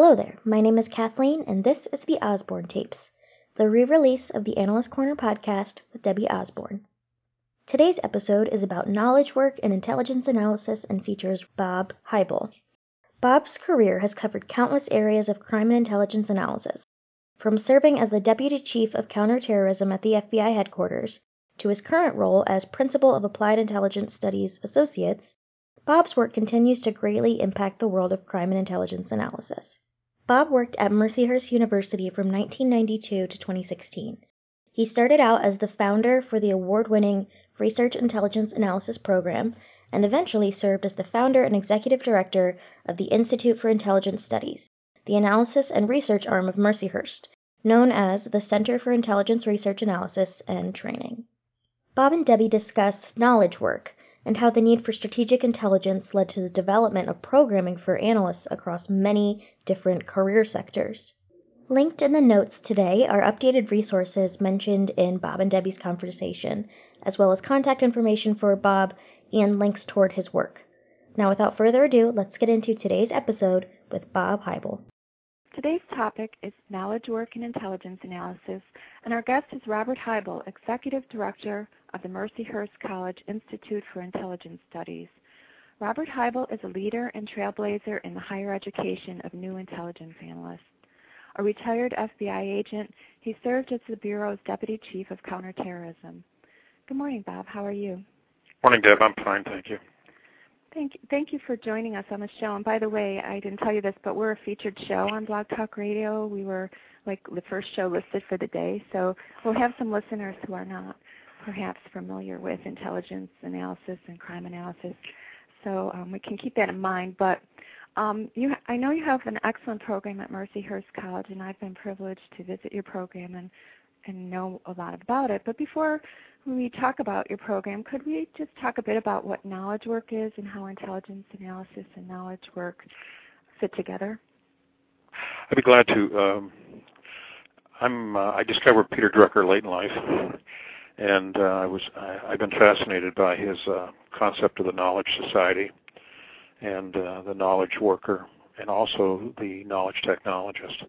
Hello there, my name is Kathleen, and this is the Osborne Tapes, the re release of the Analyst Corner podcast with Debbie Osborne. Today's episode is about knowledge work and intelligence analysis and features Bob Heibel. Bob's career has covered countless areas of crime and intelligence analysis, from serving as the Deputy Chief of Counterterrorism at the FBI headquarters to his current role as Principal of Applied Intelligence Studies Associates. Bob's work continues to greatly impact the world of crime and intelligence analysis. Bob worked at Mercyhurst University from 1992 to 2016. He started out as the founder for the award winning Research Intelligence Analysis Program and eventually served as the founder and executive director of the Institute for Intelligence Studies, the analysis and research arm of Mercyhurst, known as the Center for Intelligence Research Analysis and Training. Bob and Debbie discuss knowledge work and how the need for strategic intelligence led to the development of programming for analysts across many different career sectors. Linked in the notes today are updated resources mentioned in Bob and Debbie's conversation, as well as contact information for Bob and links toward his work. Now, without further ado, let's get into today's episode with Bob Heibel. Today's topic is knowledge work and intelligence analysis, and our guest is Robert Heibel, Executive Director of the Mercyhurst College Institute for Intelligence Studies. Robert Heibel is a leader and trailblazer in the higher education of new intelligence analysts. A retired FBI agent, he served as the Bureau's Deputy Chief of Counterterrorism. Good morning, Bob. How are you? Morning, Deb. I'm fine, thank you. Thank you, thank you for joining us on the show. And by the way, I didn't tell you this, but we're a featured show on Blog Talk Radio. We were like the first show listed for the day, so we'll have some listeners who are not perhaps familiar with intelligence analysis and crime analysis. So um, we can keep that in mind. But um, you, I know you have an excellent program at Mercyhurst College, and I've been privileged to visit your program and and know a lot about it. But before we talk about your program, could we just talk a bit about what knowledge work is and how intelligence analysis and knowledge work fit together? I'd be glad to. Um, I'm. Uh, I discovered Peter Drucker late in life, and uh, I was. I, I've been fascinated by his uh, concept of the knowledge society, and uh, the knowledge worker, and also the knowledge technologist.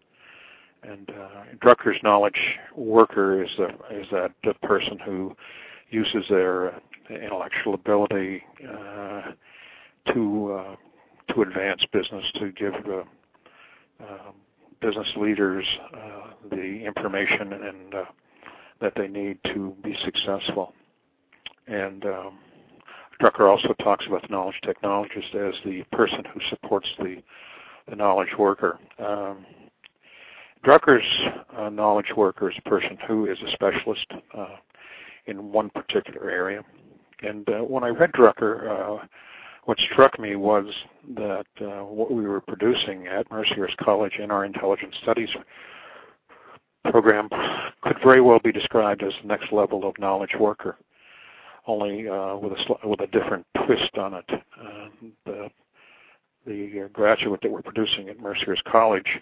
And uh, Drucker's knowledge worker is the, is that person who uses their uh, intellectual ability uh, to to advance business, to give uh, business leaders the information and that they need to be successful. And um, Drucker also talks about the knowledge technologist as the person who supports the the knowledge worker. Um, Drucker's uh, knowledge worker is a person who is a specialist uh, in one particular area. And uh, when I read Drucker, uh, what struck me was that uh, what we were producing at Mercyhurst College in our intelligence studies program could very well be described as the next level of knowledge worker, only uh, with a with a different twist on it. Uh, the the graduate that we're producing at Mercyhurst College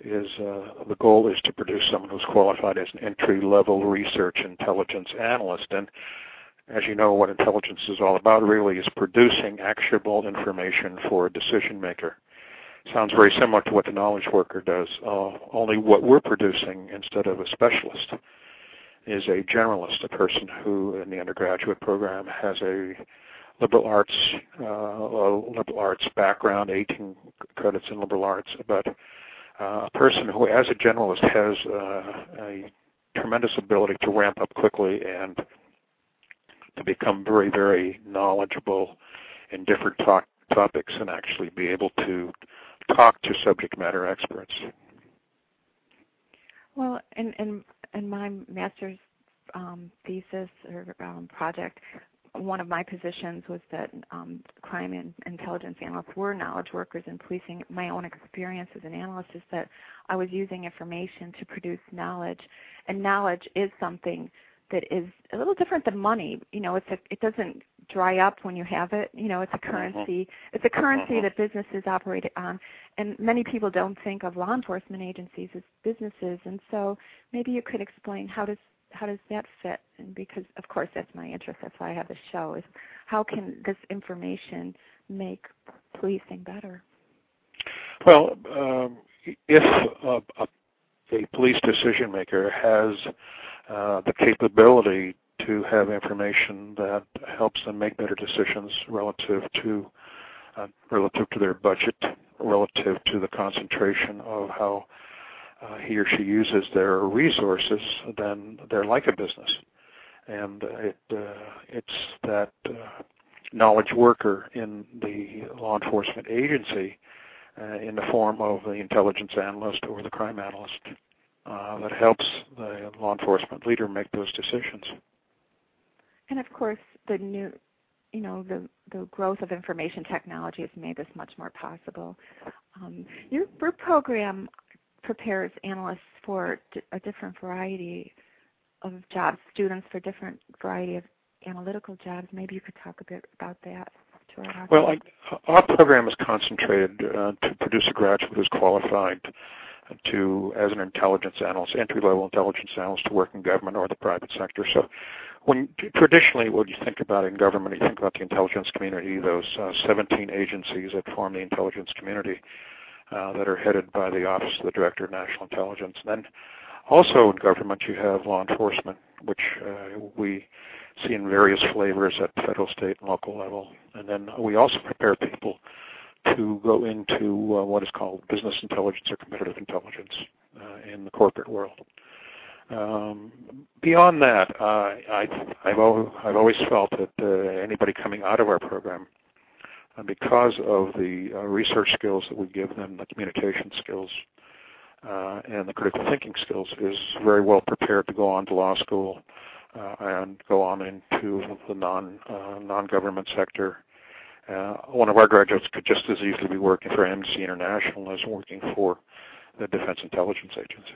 is uh, the goal is to produce someone who's qualified as an entry level research intelligence analyst. And as you know what intelligence is all about really is producing actionable information for a decision maker. Sounds very similar to what the knowledge worker does. Uh, only what we're producing instead of a specialist is a generalist a person who in the undergraduate program has a liberal arts uh, liberal arts background 18 credits in liberal arts but a person who, as a generalist, has uh, a tremendous ability to ramp up quickly and to become very, very knowledgeable in different talk, topics and actually be able to talk to subject matter experts. Well, in in in my master's um, thesis or um, project, one of my positions was that um, crime and intelligence analysts were knowledge workers in policing. My own experience as an analyst is that I was using information to produce knowledge, and knowledge is something that is a little different than money. You know, it's a, it doesn't dry up when you have it. You know, it's a mm-hmm. currency. It's a currency that businesses operate on, and many people don't think of law enforcement agencies as businesses. And so, maybe you could explain how does how does that fit? And because of course that's my interest. That's why I have the show. Is how can this information make policing better? Well, um, if a, a, a, police decision maker has uh, the capability to have information that helps them make better decisions relative to uh, relative to their budget, relative to the concentration of how uh, he or she uses their resources, then they're like a business. And it uh, it's that uh, knowledge worker in the law enforcement agency uh, in the form of the intelligence analyst or the crime analyst that helps the law enforcement leader make those decisions. And of course, the new, you know, the the growth of information technology has made this much more possible. Um, your, your program prepares analysts for a different variety of jobs, students for different variety of analytical jobs. Maybe you could talk a bit about that. Well, I, our program is concentrated uh, to produce a graduate who's qualified to as an intelligence analyst, entry-level intelligence analyst to work in government or the private sector. So, when traditionally, what you think about in government, you think about the intelligence community, those uh, 17 agencies that form the intelligence community that are headed by the Office of the Director of National Intelligence. And then, also in government, you have law enforcement, which uh, we see in various flavors at federal, state, and local level. And then we also prepare people to go into uh, what is called business intelligence or competitive intelligence uh, in the corporate world. Um, beyond that, uh, I, I've, always, I've always felt that uh, anybody coming out of our program, uh, because of the uh, research skills that we give them, the communication skills, uh, and the critical thinking skills, is very well prepared to go on to law school uh, and go on into the non uh, non-government sector uh, one of our graduates could just as easily be working for Amnesty International as working for the Defense Intelligence Agency.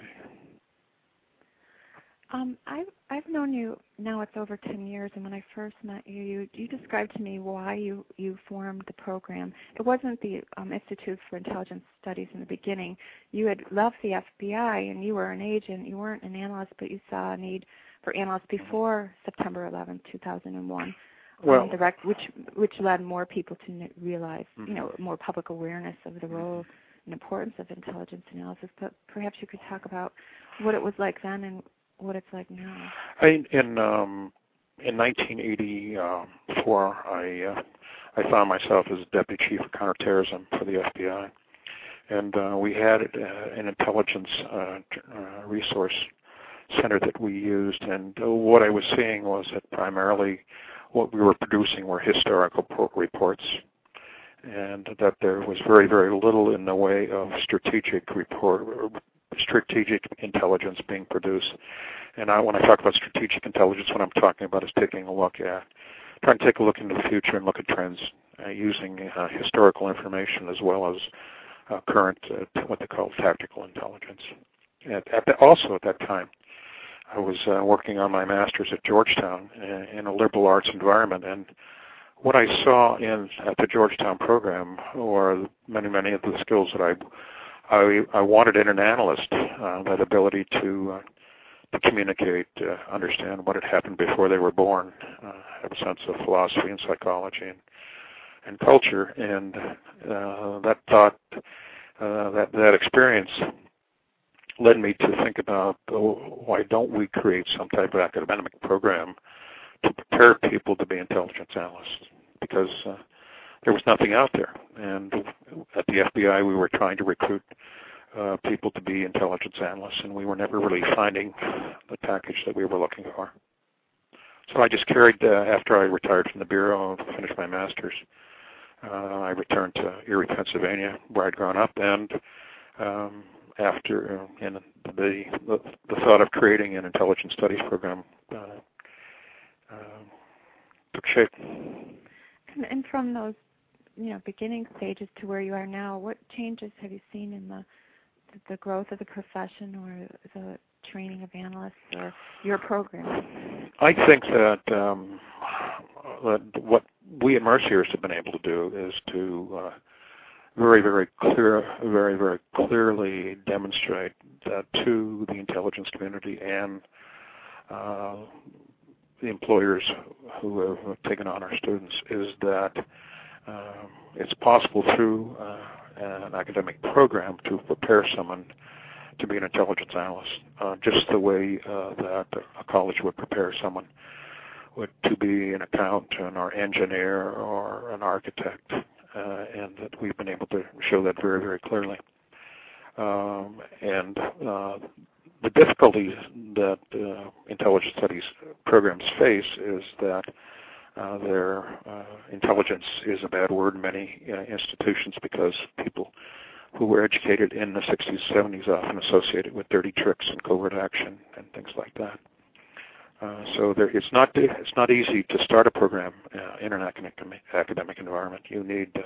Um, I've I've known you now. It's over ten years, and when I first met you, you you described to me why you you formed the program. It wasn't the um, Institute for Intelligence Studies in the beginning. You had left the FBI, and you were an agent. You weren't an analyst, but you saw a need for analysts before September 11, 2001 well, um, direct, which which led more people to realize, mm-hmm. you know, more public awareness of the role and importance of intelligence analysis. But perhaps you could talk about what it was like then and what it's like now. I, in um, in 1984, I uh, I found myself as deputy chief of counterterrorism for the FBI, and uh, we had uh, an intelligence uh, uh, resource center that we used, and uh, what I was seeing was that primarily what we were producing were historical reports, and that there was very, very little in the way of strategic report, strategic intelligence being produced. And I, when I talk about strategic intelligence, what I'm talking about is taking a look at, trying to take a look into the future and look at trends uh, using uh, historical information as well as uh, current, uh, what they call tactical intelligence. At, at the, also at that time, I was uh, working on my master's at Georgetown in, in a liberal arts environment, and what I saw in at the Georgetown program were many, many of the skills that I I, I wanted in an analyst, uh, that ability to uh, to communicate, uh, understand what had happened before they were born, uh, have a sense of philosophy and psychology and and culture, and uh, that thought, uh, that that experience led me to think about oh, why don't we create some type of academic program to prepare people to be intelligence analysts? Because uh, there was nothing out there. And at the FBI, we were trying to recruit uh, people to be intelligence analysts, and we were never really finding the package that we were looking for. So I just carried, uh, after I retired from the Bureau and finished my master's, uh, I returned to Erie, Pennsylvania, where I'd grown up, and um, after uh, and the, the, the thought of creating an intelligence studies program uh, uh, took shape. And, and from those you know beginning stages to where you are now, what changes have you seen in the the growth of the profession or the training of analysts or your program? I think that, um, that what we at Mercyhurst have been able to do is to uh, very, very clear, very, very clearly demonstrate that to the intelligence community and uh, the employers who have taken on our students is that it's possible through uh, an academic program to prepare someone to be an intelligence analyst, uh, just the way uh, that a college would prepare someone would to be an accountant or engineer or an architect, uh, and that we've been able to show that very, very clearly. Um, and uh, the difficulties that uh, intelligence studies programs face is that uh, their uh, intelligence is a bad word in many uh, institutions because people who were educated in the 60s, 70s often associated with dirty tricks and covert action and things like that. Uh, so there, it's not it's not easy to start a program uh, in an academic academic environment. You need uh,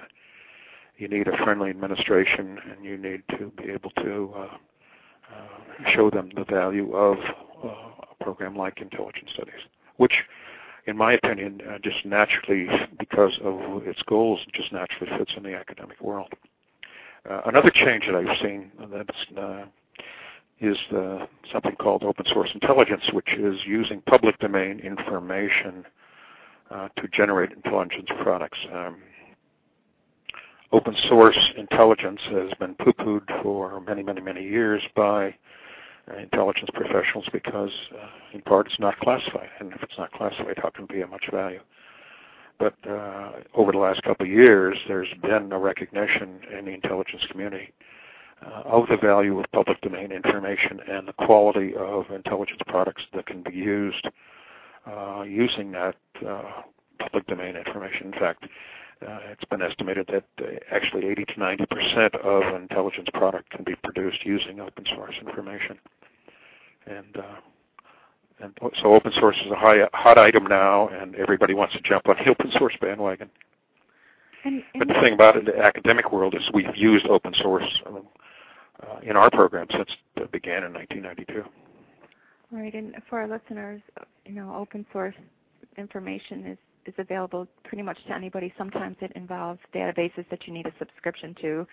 you need a friendly administration, and you need to be able to uh, uh, show them the value of uh, a program like intelligence studies, which, in my opinion, uh, just naturally, because of its goals, just naturally fits in the academic world. Uh, another change that I've seen that's uh, is uh, something called open source intelligence, which is using public domain information uh, to generate intelligence products. Um, open source intelligence has been poo-pooed for many, many, many years by intelligence professionals because, uh, in part, it's not classified. And if it's not classified, how can it be of much value? But uh, over the last couple of years, there's been a recognition in the intelligence community uh, of the value of public domain information and the quality of intelligence products that can be used uh, using that uh, public domain information. In fact, uh, it's been estimated that uh, actually 80 to 90 percent of an intelligence product can be produced using open source information. And uh, and so open source is a high, hot item now, and everybody wants to jump on the open source bandwagon. And, the thing about it, the academic world is we've used open source uh, in our program since it began in 1992. Right, and for our listeners, you know, open source information is is available pretty much to anybody. Sometimes it involves databases that you need a subscription to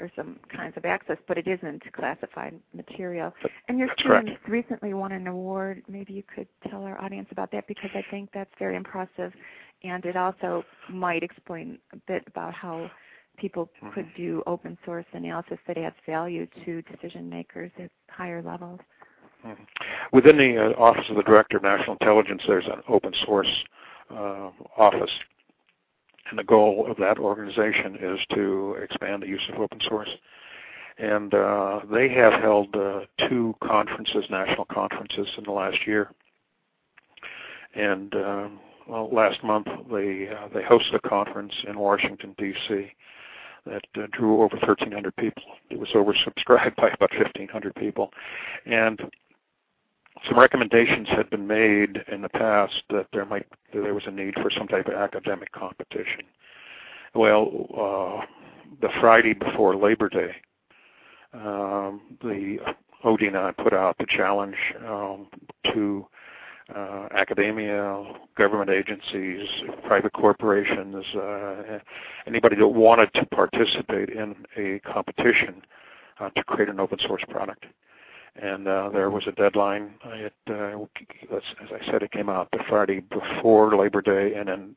or some kinds of access, but it isn't classified material. And your students recently won an award. Maybe you could tell our audience about that because I think that's very impressive. And it also might explain a bit about how people Mhm. could do open source analysis that adds value to decision makers at higher levels. Mhm. Within the uh, Office of the Director of National Intelligence, there's an open source office. And the goal of that organization is to expand the use of open source. And uh, they have held uh, two conferences, national conferences, in the last year. And um, well, last month they uh, they hosted a conference in Washington D.C. that uh, drew over 1,300 people. It was oversubscribed by about 1,500 people, and some recommendations had been made in the past that there might that there was a need for some type of academic competition. Well, uh, the Friday before Labor Day, um, the ODNI put out the challenge um, to uh, academia, government agencies, private corporations, uh, anybody that wanted to participate in a competition uh, to create an open source product and uh, there was a deadline. It, uh, as I said, it came out the Friday before Labor Day, and then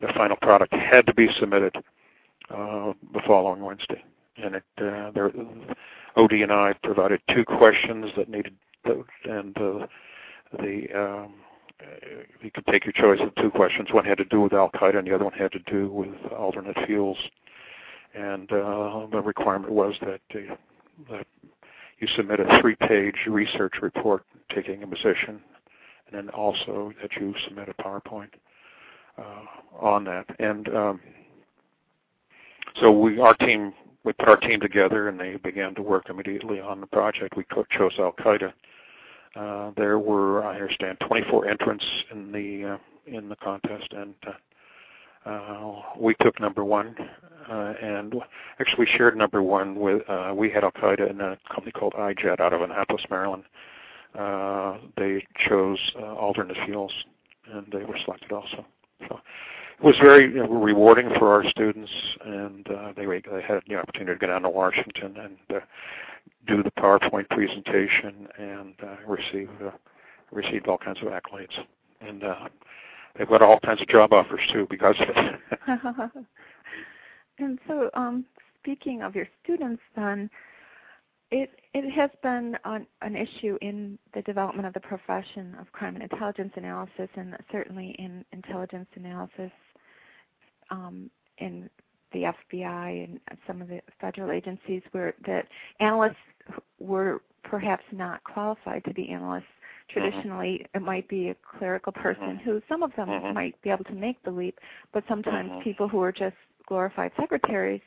the final product had to be submitted uh, the following Wednesday. And it, there, ODNI provided two questions that needed, and the um, you could take your choice of two questions. One had to do with Al Qaeda, and the other one had to do with alternate fuels. And the requirement was that that you submit a three-page research report taking a position, and then also that you submit a PowerPoint uh, on that. And um, so we, our team, we put our team together, and they began to work immediately on the project. We chose Al Qaeda. Uh, there were, I understand, 24 entrants in the uh, in the contest, and uh, uh, we took number one, uh, and actually we shared number one with uh, we had Al Qaeda and a company called iJet out of Annapolis, Maryland. Uh, they chose uh, alternate fuels, and they were selected also. So it was very you know, rewarding for our students, and uh, they they had the opportunity to go down to Washington and uh, do the PowerPoint presentation and uh, receive uh, received all kinds of accolades. And uh, they've got all kinds of job offers too because of it. and so, um, speaking of your students, then it it has been an, an issue in the development of the profession of crime and intelligence analysis, and certainly in intelligence analysis um, in the FBI and some of the federal agencies, where that analysts were perhaps not qualified to be analysts. Mm-hmm. Traditionally, mm-hmm. it might be a clerical person mm-hmm. who some of them mm-hmm. might be able to make the leap, but sometimes mm-hmm. people who are just glorified secretaries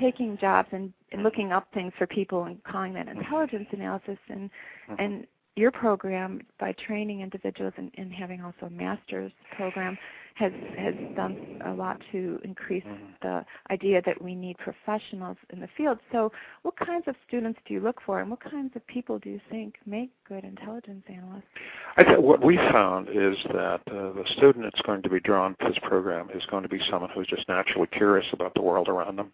taking jobs and, and looking up things for people and calling that intelligence analysis and mm-hmm. and your program by training individuals and, and having also a master's program has has done a lot to increase mm-hmm. the idea that we need professionals in the field. So, what kinds of students do you look for, and what kinds of people do you think make good intelligence analysts? I think what we found is that uh, the student that's going to be drawn to this program is going to be someone who's just naturally curious about the world around them.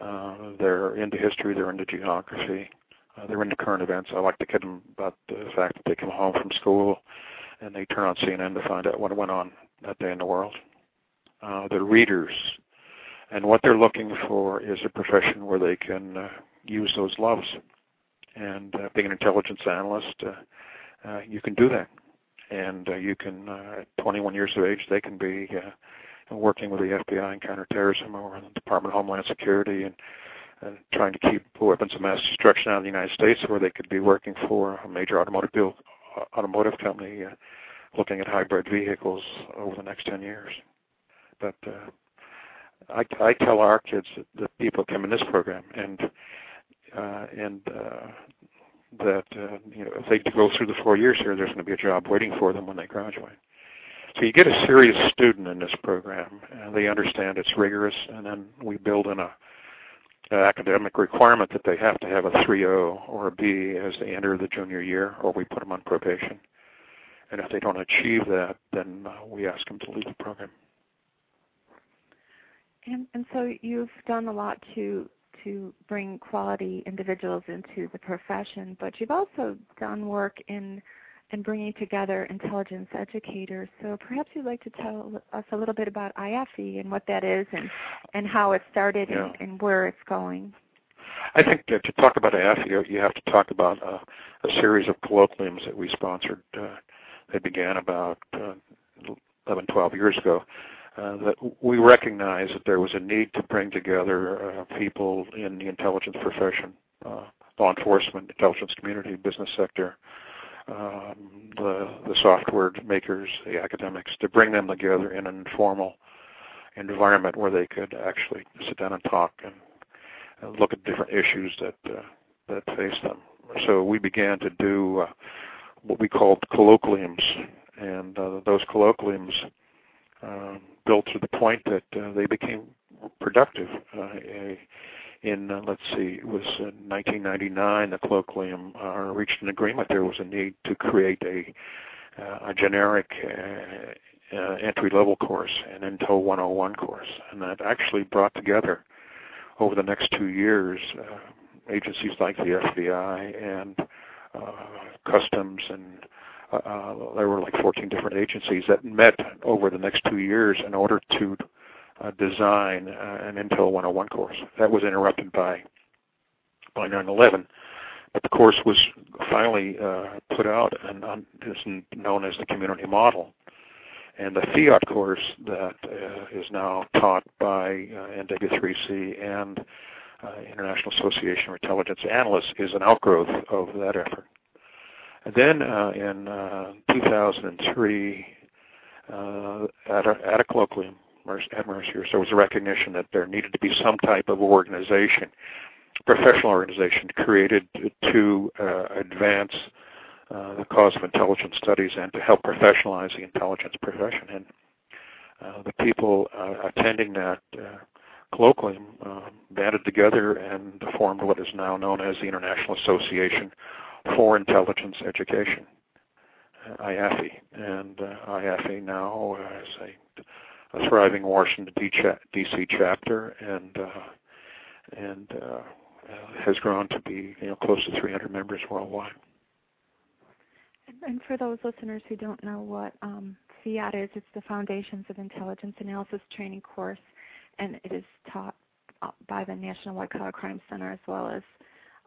Uh, they're into history, they're into geography, uh, they're into current events. I like to kid them about the fact that they come home from school and they turn on CNN to find out what went on that day in the world. Uh, they're readers, and what they're looking for is a profession where they can uh, use those loves. And uh, being an intelligence analyst, uh, uh, you can do that. And uh, you can, uh, at 21 years of age, they can be uh, working with the FBI in counterterrorism or the Department of Homeland Security and and trying to keep weapons of mass destruction out of the United States, or they could be working for a major automotive automotive company uh, looking at hybrid vehicles over the next 10 years. But uh, I, I tell our kids that, that people come in this program and uh, and uh, that uh, you know if they go through the four years here, there's going to be a job waiting for them when they graduate. So you get a serious student in this program, and they understand it's rigorous, and then we build in a academic requirement that they have to have a 3.0 or a B as they enter the junior year, or we put them on probation. And if they don't achieve that, then uh, we ask them to leave the program. And, and so you've done a lot to to bring quality individuals into the profession, but you've also done work in in bringing together intelligence educators. So perhaps you'd like to tell us a little bit about IAFIE and what that is and, and how it started yeah. and, and, where it's going. I think to talk about IAFIE, you have to talk about uh, a series of colloquiums that we sponsored. Uh, they began about uh, 11, 12 years ago. Uh, that we recognized that there was a need to bring together uh, people in the intelligence profession, uh, law enforcement, intelligence community, business sector, um, the the software makers, the academics, to bring them together in an informal environment where they could actually sit down and talk and, and look at different issues that uh, that face them. So we began to do uh, what we called colloquiums, and uh, those colloquiums uh, built to the point that uh, they became productive. Uh, in uh, let's see, it was in 1999 the colloquium uh, reached an agreement. There was a need to create a uh, a generic uh, uh, entry level course, an Intel 101 course, and that actually brought together over the next two years uh, agencies like the FBI and uh, customs and uh, uh, there were like 14 different agencies that met over the next two years in order to design uh, an Intel 101 course. That was interrupted by by 9/11, but the course was finally uh, put out and um, is known as the community model. And the FIAT course that uh, is now taught by uh, NW3C and uh, International Association of Intelligence Analysts is an outgrowth of that effort. And then uh, in uh, 2003, uh, at, a, at a colloquium, Mercier. So it was a recognition that there needed to be some type of organization, professional organization, created to uh, advance uh, the cause of intelligence studies and to help professionalize the intelligence profession. And uh, the people uh, attending that uh, colloquium uh, banded together and formed what is now known as the International Association for Intelligence Education. IAFIE, and uh, IAFIE now is a a thriving Washington D.C. chapter, and uh, and uh, has grown to be you know close to 300 members worldwide. And for those listeners who don't know what um, FIAT is. It's the Foundations of Intelligence Analysis training course, and it is taught uh, by the National White Collar Crime Center as well as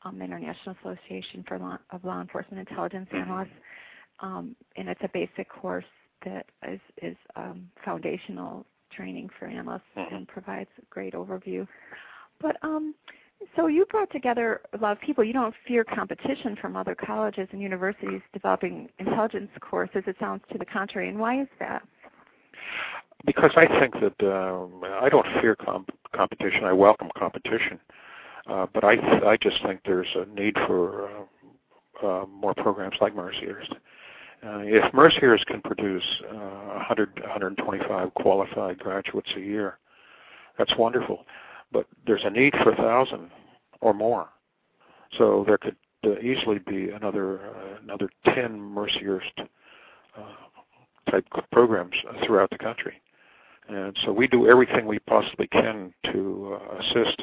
um, International Association for Law, of Law Enforcement Intelligence mm-hmm. Analysts. Um, and it's a basic course that is, is um, foundational training for analysts mm-hmm. and provides a great overview. But um, so you brought together a lot of people. You don't fear competition from other colleges and universities developing intelligence courses. It sounds to the contrary. And why is that? Because I think that um, I don't fear comp- competition. I welcome competition, uh, but I th- I just think there's a need for uh, uh, more programs like Mercyhurst. Uh, if Mercyhurst can produce uh, 100, 125 qualified graduates a year, that's wonderful but there's a need for a thousand or more. So there could uh, easily be another uh, another ten Mercyhurst uh, type programs throughout the country, and so we do everything we possibly can to uh, assist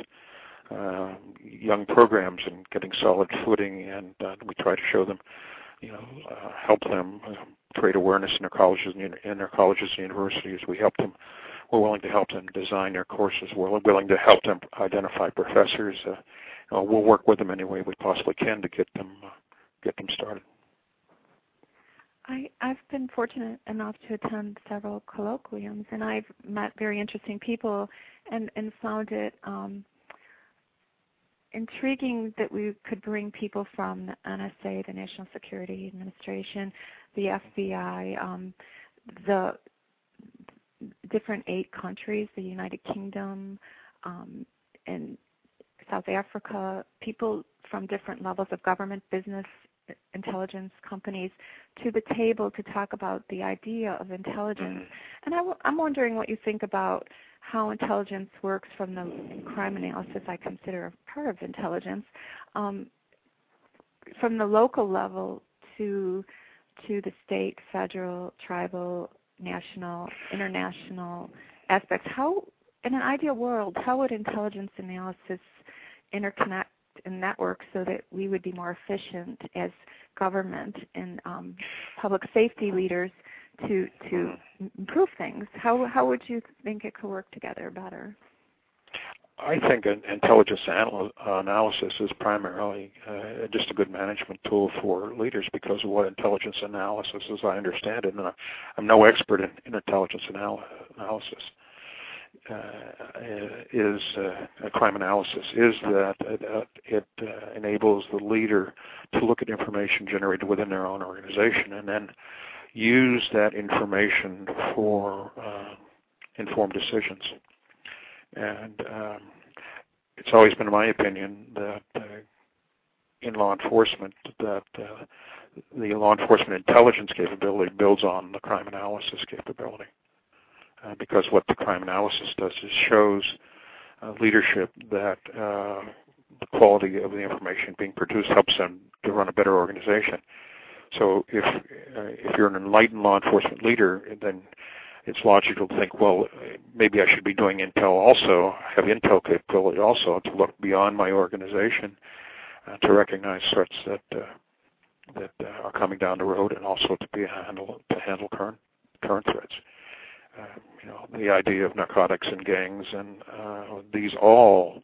uh, young programs in getting solid footing, and uh, we try to show them, you know, uh, help them uh, create awareness in their colleges and in their colleges and universities. We help them we're willing to help them design their courses. We're willing to help them identify professors. Uh, you know, we'll work with them any way we possibly can to get them uh, get them started. I, I've been fortunate enough to attend several colloquiums, and I've met very interesting people, and and found it um, intriguing that we could bring people from the NSA, the National Security Administration, the FBI, um, the different eight countries, the United Kingdom, um, and South Africa, people from different levels of government, business, intelligence companies to the table to talk about the idea of intelligence. Mm-hmm. And I w- I'm wondering what you think about how intelligence works from the crime analysis I consider a part of intelligence, um, from the local level to to the state, federal, tribal, national, international aspects. How, in an ideal world, how would intelligence analysis interconnect and network so that we would be more efficient as government and um, public safety leaders to to improve things? How how would you think it could work together better? I think an intelligence anal- analysis is primarily uh, just a good management tool for leaders because of what intelligence analysis, as I understand it, and I, am no expert in, in intelligence anal- analysis, is uh, crime analysis, is that uh, it uh, enables the leader to look at information generated within their own organization and then use that information for uh, informed decisions. And um, it's always been my opinion that uh, in law enforcement that uh, the law enforcement intelligence capability builds on the crime analysis capability. Uh, because what the crime analysis does is shows uh, leadership that uh, the quality of the information being produced helps them to run a better organization. So if uh, if you're an enlightened law enforcement leader, then it's logical to think, well, maybe I should be doing intel also, have intel capability also to look beyond my organization uh, to recognize threats that that are coming down the road, and also to be handle to handle current current threats. Uh, you know, the idea of narcotics and gangs, and uh, these all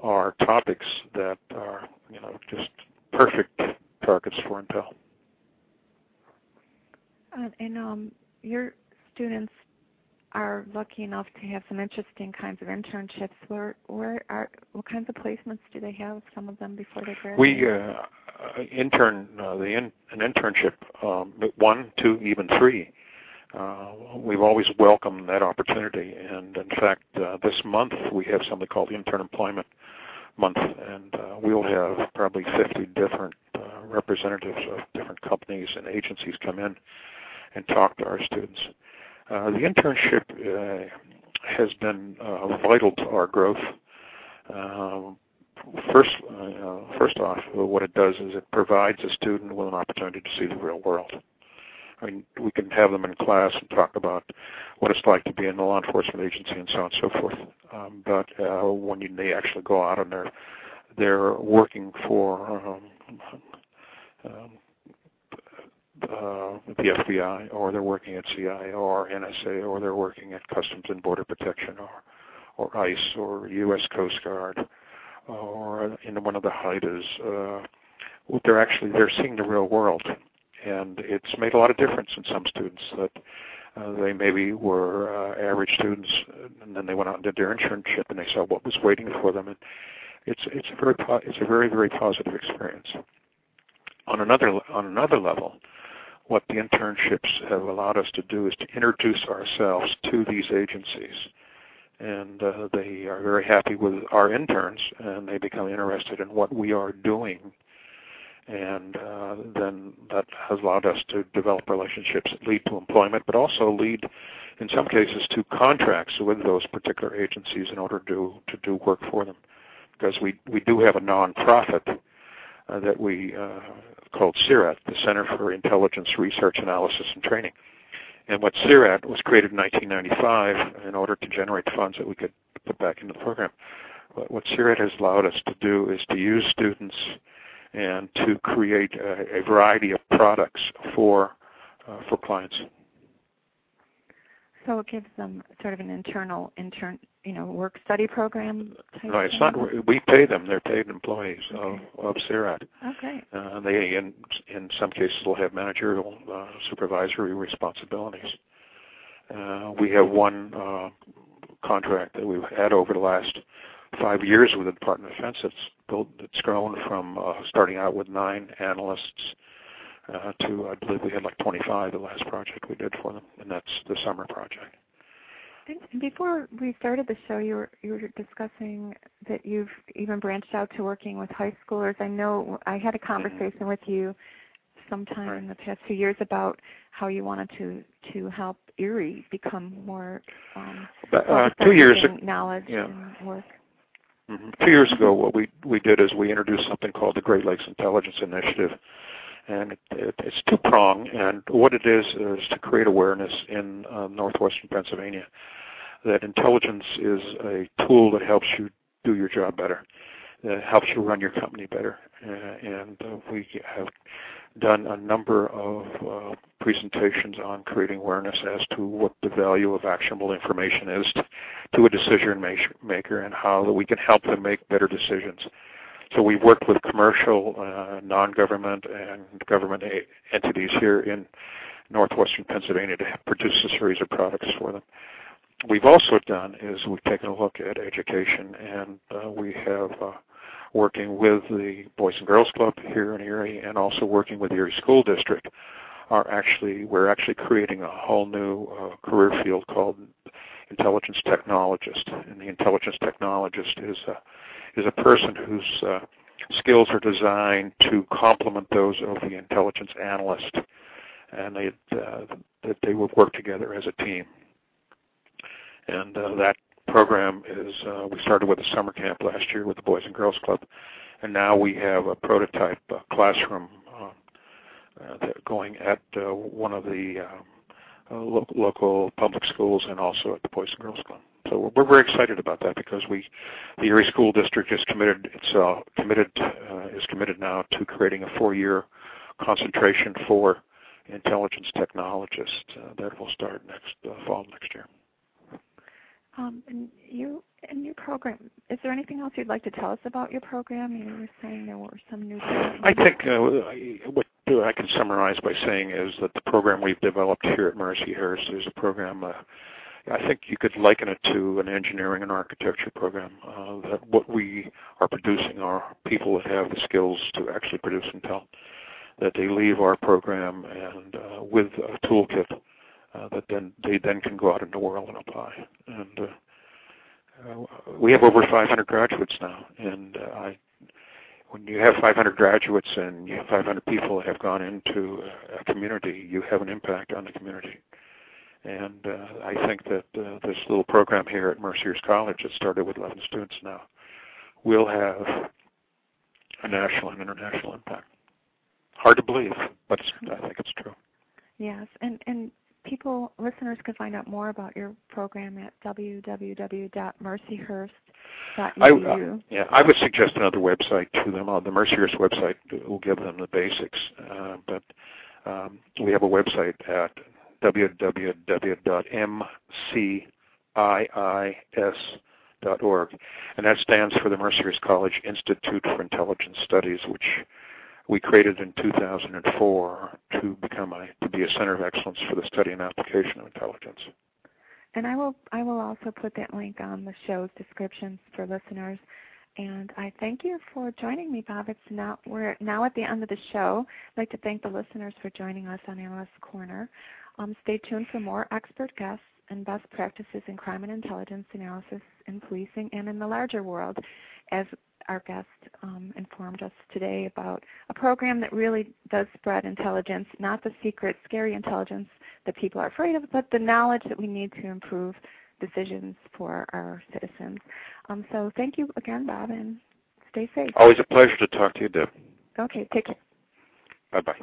are topics that are you know just perfect targets for intel. Uh, and um, you're students are lucky enough to have some interesting kinds of internships. Where, where are what kinds of placements do they have? Some of them before they graduate. We uh, intern uh, the in, an internship um, one, two, even three. Uh, we've always welcomed that opportunity, and in fact, uh, this month we have something called Intern Employment Month, and uh, we'll have probably 50 different representatives of different companies and agencies come in and talk to our students. The internship has been vital to our growth. First, first off, what it does is it provides a student with an opportunity to see the real world. I mean, we can have them in class and talk about what it's like to be in a law enforcement agency and so on and so forth. Um, but uh, when you, they actually go out and they're they're working for um, um, uh, the FBI, or they're working at CIA or NSA, or they're working at Customs and Border Protection, or or ICE, or U.S. Coast Guard, or in one of the HIDTAs. Uh, they're actually they're seeing the real world, and it's made a lot of difference in some students that uh, they maybe were uh, average students, and then they went out and did their internship, and they saw what was waiting for them, and it's it's a very it's a very very positive experience. On another on another level, what the internships have allowed us to do is to introduce ourselves to these agencies, and uh, they are very happy with our interns, and they become interested in what we are doing and uh, then that has allowed us to develop relationships that lead to employment, but also lead, in some cases, to contracts with those particular agencies in order to to do work for them. Because we we do have a nonprofit uh, that we uh, called CIRAT, the Center for Intelligence Research Analysis and Training. And what CIRAT was created in 1995 in order to generate funds that we could put back into the program. But what CIRAT has allowed us to do is to use students and to create a, a variety of products for uh, for clients. So it gives them sort of an internal intern, you know, work study program. no, it's thing? not. We pay them; they're paid employees okay. of, of CIRAT. Okay. Uh, they, in in some cases, will have managerial, uh, supervisory responsibilities. Uh, we have one uh, contract that we've had over the last five years with the Department of Defense. It's built, it's grown from uh, starting out with nine analysts uh, to I believe we had like 25 the last project we did for them, and that's the summer project. And before we started the show, you were you were discussing that you've even branched out to working with high schoolers. I know I had a mm-hmm. conversation mm-hmm. with you sometime right. in the past few years about how you wanted to to help Erie become more um, uh, two years knowledge yeah. and work. Mm-hmm. Two years ago, what we we did is we introduced something called the Great Lakes Intelligence Initiative, and it, it, it's two prong. And what it is is to create awareness in uh, northwestern Pennsylvania that intelligence is a tool that helps you do your job better, that helps you run your company better, uh, and uh, we have done a number of uh, presentations on creating awareness as to what the value of actionable information is to, to a decision maker and how we can help them make better decisions. So we've worked with commercial, uh, non-government, and government entities here in northwestern Pennsylvania to produce a series of products for them. We've also done is we've taken a look at education, and uh, we have uh, working with the Boys and Girls Club here in Erie and also working with the Erie School District are actually we're actually creating a whole new uh, career field called intelligence technologist. And the intelligence technologist is a is a person whose uh, skills are designed to complement those of the intelligence analyst and they uh, that they will work together as a team. And uh, that program is uh, we started with a summer camp last year with the Boys and Girls Club, and now we have a prototype uh, classroom uh, uh, going at uh, one of the uh, uh, lo- local public schools and also at the Boys and Girls Club. So we're, we're very excited about that because we, the Erie School District, is committed itself committed uh, is committed now to creating a four-year concentration for intelligence technologists uh, that will start next uh, fall next year. Um, and you and your program, is there anything else you'd like to tell us about your program? You were saying there were some new. I think uh, what I can summarize by saying is that the program we've developed here at Mercyhurst is a program. Uh, I think you could liken it to an engineering and architecture program. Uh, that what we are producing are people that have the skills to actually produce intel. That they leave our program and uh, with a toolkit uh, that then they then can go out in the world and apply. And uh, uh, we have over 500 graduates now, and uh, I, when you have 500 graduates and you have 500 people that have gone into a community, you have an impact on the community. And uh, I think that uh, this little program here at Mercyhurst College that started with 11 students now will have a national and international impact. Hard to believe, but I think it's true. Yes, and and people, listeners can find out more about your program at www.mercyhurst.edu. I, uh, yeah, I would suggest another website to them. Uh, the Mercyhurst website will give them the basics, uh, but Um, we have a website at www.mciis.org, and that stands for the Mercyhurst College Institute for Intelligence Studies, which we created in 2004 to become a to be a center of excellence for the study and application of intelligence. And I will I will also put that link on the show's descriptions for listeners. And I thank you for joining me, Bob. It's now we're now at the end of the show. I'd like to thank the listeners for joining us on Analyst Corner. Um, stay tuned for more expert guests and best practices in crime and intelligence analysis in policing and in the larger world as our guest um, informed us today about a program that really does spread intelligence, not the secret, scary intelligence that people are afraid of, but the knowledge that we need to improve decisions for our citizens. Um, so thank you again, Bob, and stay safe. Always a pleasure to talk to you, Deb. Okay, take care. Bye bye.